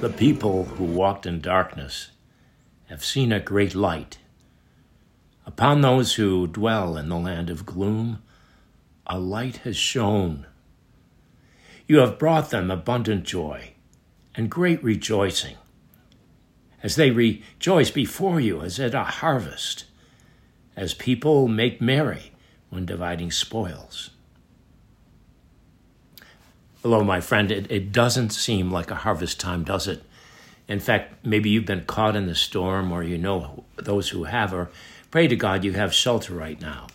The people who walked in darkness have seen a great light. Upon those who dwell in the land of gloom, a light has shone. You have brought them abundant joy and great rejoicing, as they rejoice before you as at a harvest, as people make merry when dividing spoils. Hello, my friend. It, it doesn't seem like a harvest time, does it? In fact, maybe you've been caught in the storm or you know those who have, or pray to God you have shelter right now.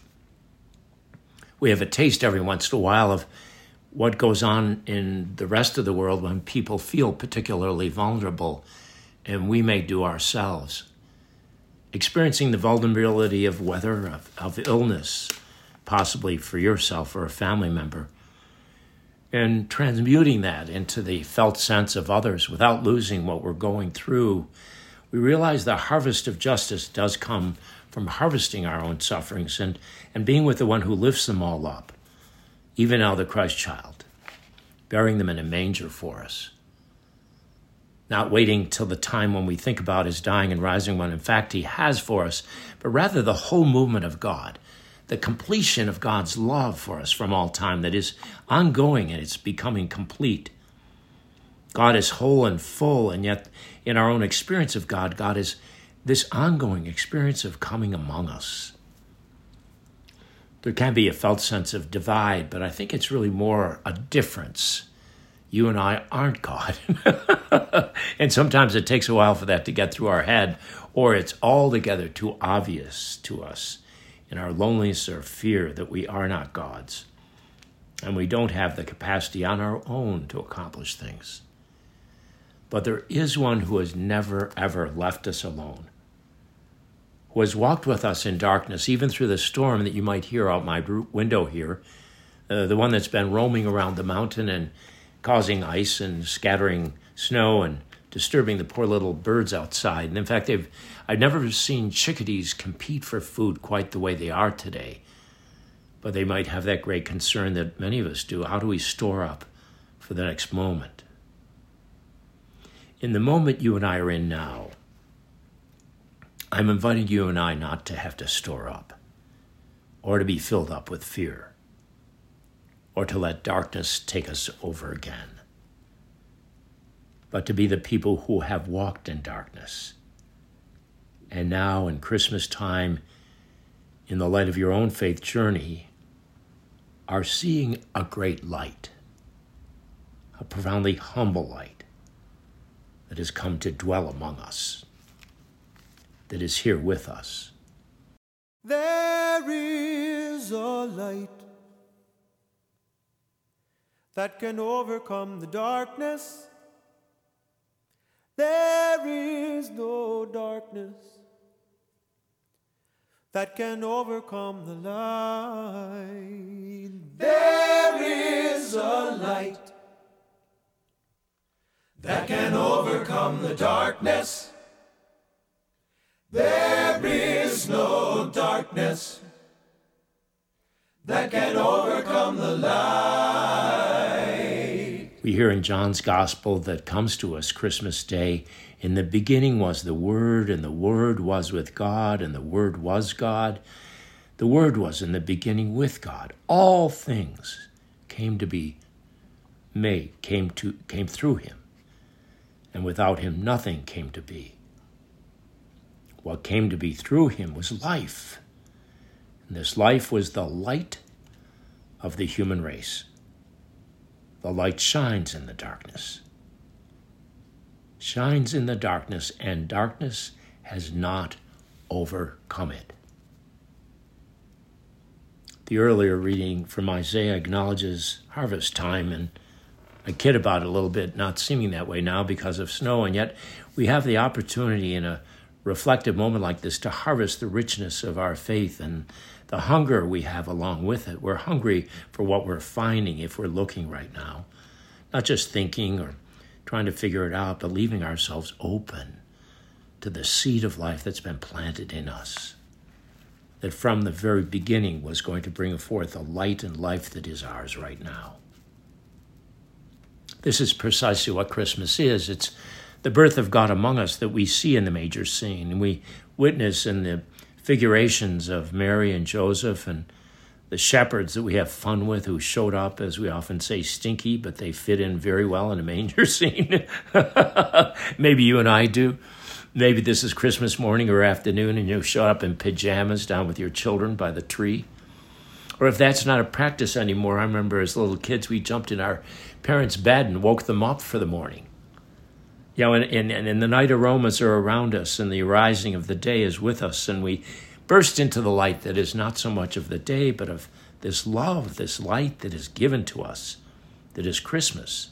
We have a taste every once in a while of what goes on in the rest of the world when people feel particularly vulnerable, and we may do ourselves. Experiencing the vulnerability of weather, of, of illness, possibly for yourself or a family member and transmuting that into the felt sense of others without losing what we're going through, we realize the harvest of justice does come from harvesting our own sufferings and, and being with the one who lifts them all up, even now the Christ child, bearing them in a manger for us. Not waiting till the time when we think about his dying and rising when in fact he has for us, but rather the whole movement of God the completion of God's love for us from all time that is ongoing and it's becoming complete. God is whole and full, and yet in our own experience of God, God is this ongoing experience of coming among us. There can be a felt sense of divide, but I think it's really more a difference. You and I aren't God. and sometimes it takes a while for that to get through our head, or it's altogether too obvious to us in our loneliness or fear that we are not God's and we don't have the capacity on our own to accomplish things. But there is one who has never, ever left us alone, who has walked with us in darkness, even through the storm that you might hear out my window here, uh, the one that's been roaming around the mountain and causing ice and scattering snow and disturbing the poor little birds outside. And in fact, they've, I've never seen chickadees compete for food quite the way they are today. But they might have that great concern that many of us do. How do we store up for the next moment? In the moment you and I are in now, I'm inviting you and I not to have to store up or to be filled up with fear or to let darkness take us over again but to be the people who have walked in darkness. And now, in Christmas time, in the light of your own faith journey, are seeing a great light, a profoundly humble light that has come to dwell among us, that is here with us. There is a light that can overcome the darkness there is no darkness that can overcome the light. There is a light that can overcome the darkness. There is no darkness that can overcome the light. We hear in John's Gospel that comes to us Christmas Day In the beginning was the Word, and the Word was with God, and the Word was God. The Word was in the beginning with God. All things came to be made, came, to, came through him. And without him, nothing came to be. What came to be through him was life. And this life was the light of the human race. The light shines in the darkness. Shines in the darkness, and darkness has not overcome it. The earlier reading from Isaiah acknowledges harvest time, and I kid about it a little bit, not seeming that way now because of snow, and yet we have the opportunity in a reflective moment like this to harvest the richness of our faith and the hunger we have along with it. We're hungry for what we're finding if we're looking right now, not just thinking or trying to figure it out, but leaving ourselves open to the seed of life that's been planted in us. That from the very beginning was going to bring forth a light and life that is ours right now. This is precisely what Christmas is. It's the birth of God among us that we see in the major scene, and we witness in the figurations of Mary and Joseph and the shepherds that we have fun with who showed up, as we often say, stinky, but they fit in very well in a manger scene. Maybe you and I do. Maybe this is Christmas morning or afternoon and you show up in pajamas down with your children by the tree. Or if that's not a practice anymore, I remember as little kids we jumped in our parents' bed and woke them up for the morning. You know, and, and, and the night aromas are around us and the rising of the day is with us and we burst into the light that is not so much of the day, but of this love, this light that is given to us, that is Christmas.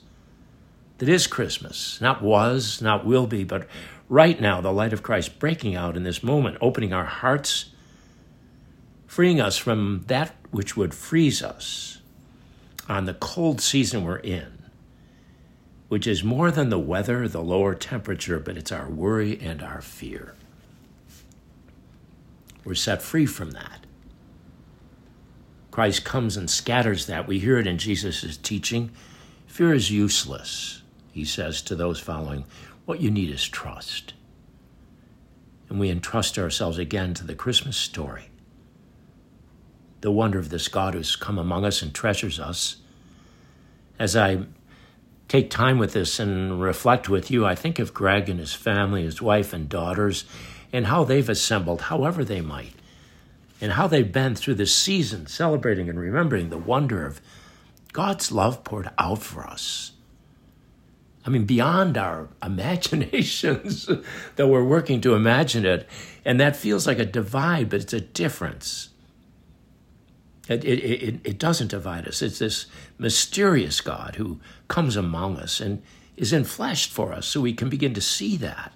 That is Christmas. Not was, not will be, but right now, the light of Christ breaking out in this moment, opening our hearts, freeing us from that which would freeze us on the cold season we're in, which is more than the weather, the lower temperature, but it's our worry and our fear. We're set free from that. Christ comes and scatters that. We hear it in Jesus' teaching. Fear is useless, he says to those following. What you need is trust. And we entrust ourselves again to the Christmas story. The wonder of this God who's come among us and treasures us. As I take time with this and reflect with you, I think of Greg and his family, his wife and daughters, and how they've assembled, however they might, and how they've been through this season, celebrating and remembering the wonder of God's love poured out for us. I mean, beyond our imaginations, that we're working to imagine it. And that feels like a divide, but it's a difference. It, it, it, it doesn't divide us. It's this mysterious God who comes among us and is enfleshed for us so we can begin to see that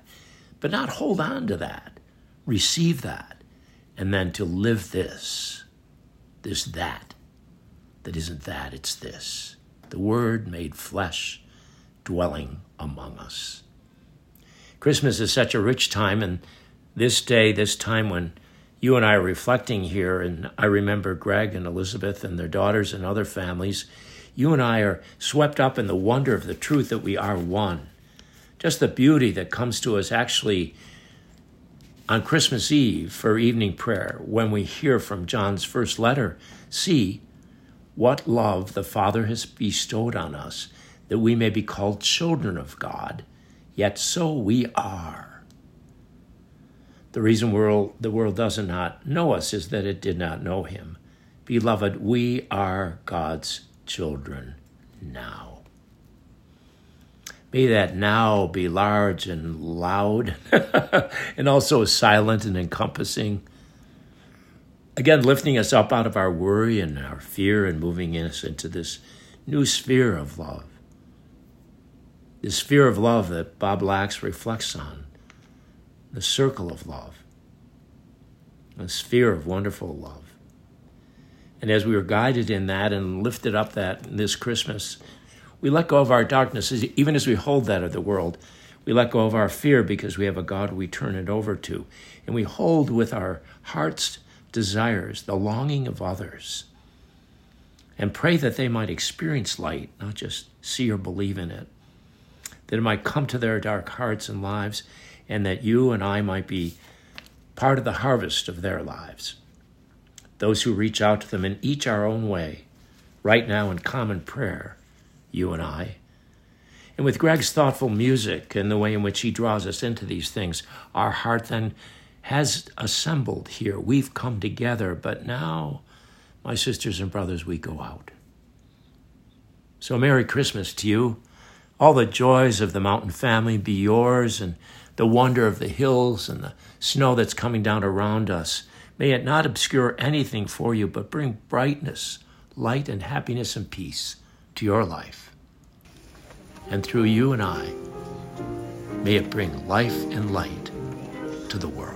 but not hold on to that. Receive that. And then to live this, this that, that isn't that, it's this. The Word made flesh, dwelling among us. Christmas is such a rich time, and this day, this time when you and I are reflecting here, and I remember Greg and Elizabeth and their daughters and other families, you and I are swept up in the wonder of the truth that we are one just the beauty that comes to us actually on Christmas Eve for evening prayer when we hear from John's first letter see what love the Father has bestowed on us that we may be called children of God, yet so we are. The reason world, the world does not know us is that it did not know him. Beloved, we are God's children now. May that now be large and loud and also silent and encompassing. Again, lifting us up out of our worry and our fear and moving us into this new sphere of love. This sphere of love that Bob Lax reflects on, the circle of love, a sphere of wonderful love. And as we were guided in that and lifted up that this Christmas, we let go of our darkness, even as we hold that of the world. We let go of our fear because we have a God we turn it over to. And we hold with our heart's desires the longing of others and pray that they might experience light, not just see or believe in it. That it might come to their dark hearts and lives, and that you and I might be part of the harvest of their lives. Those who reach out to them in each our own way, right now in common prayer, you and I. And with Greg's thoughtful music and the way in which he draws us into these things, our heart then has assembled here. We've come together, but now, my sisters and brothers, we go out. So, Merry Christmas to you. All the joys of the mountain family be yours, and the wonder of the hills and the snow that's coming down around us. May it not obscure anything for you, but bring brightness, light, and happiness and peace to your life. And through you and I, may it bring life and light to the world.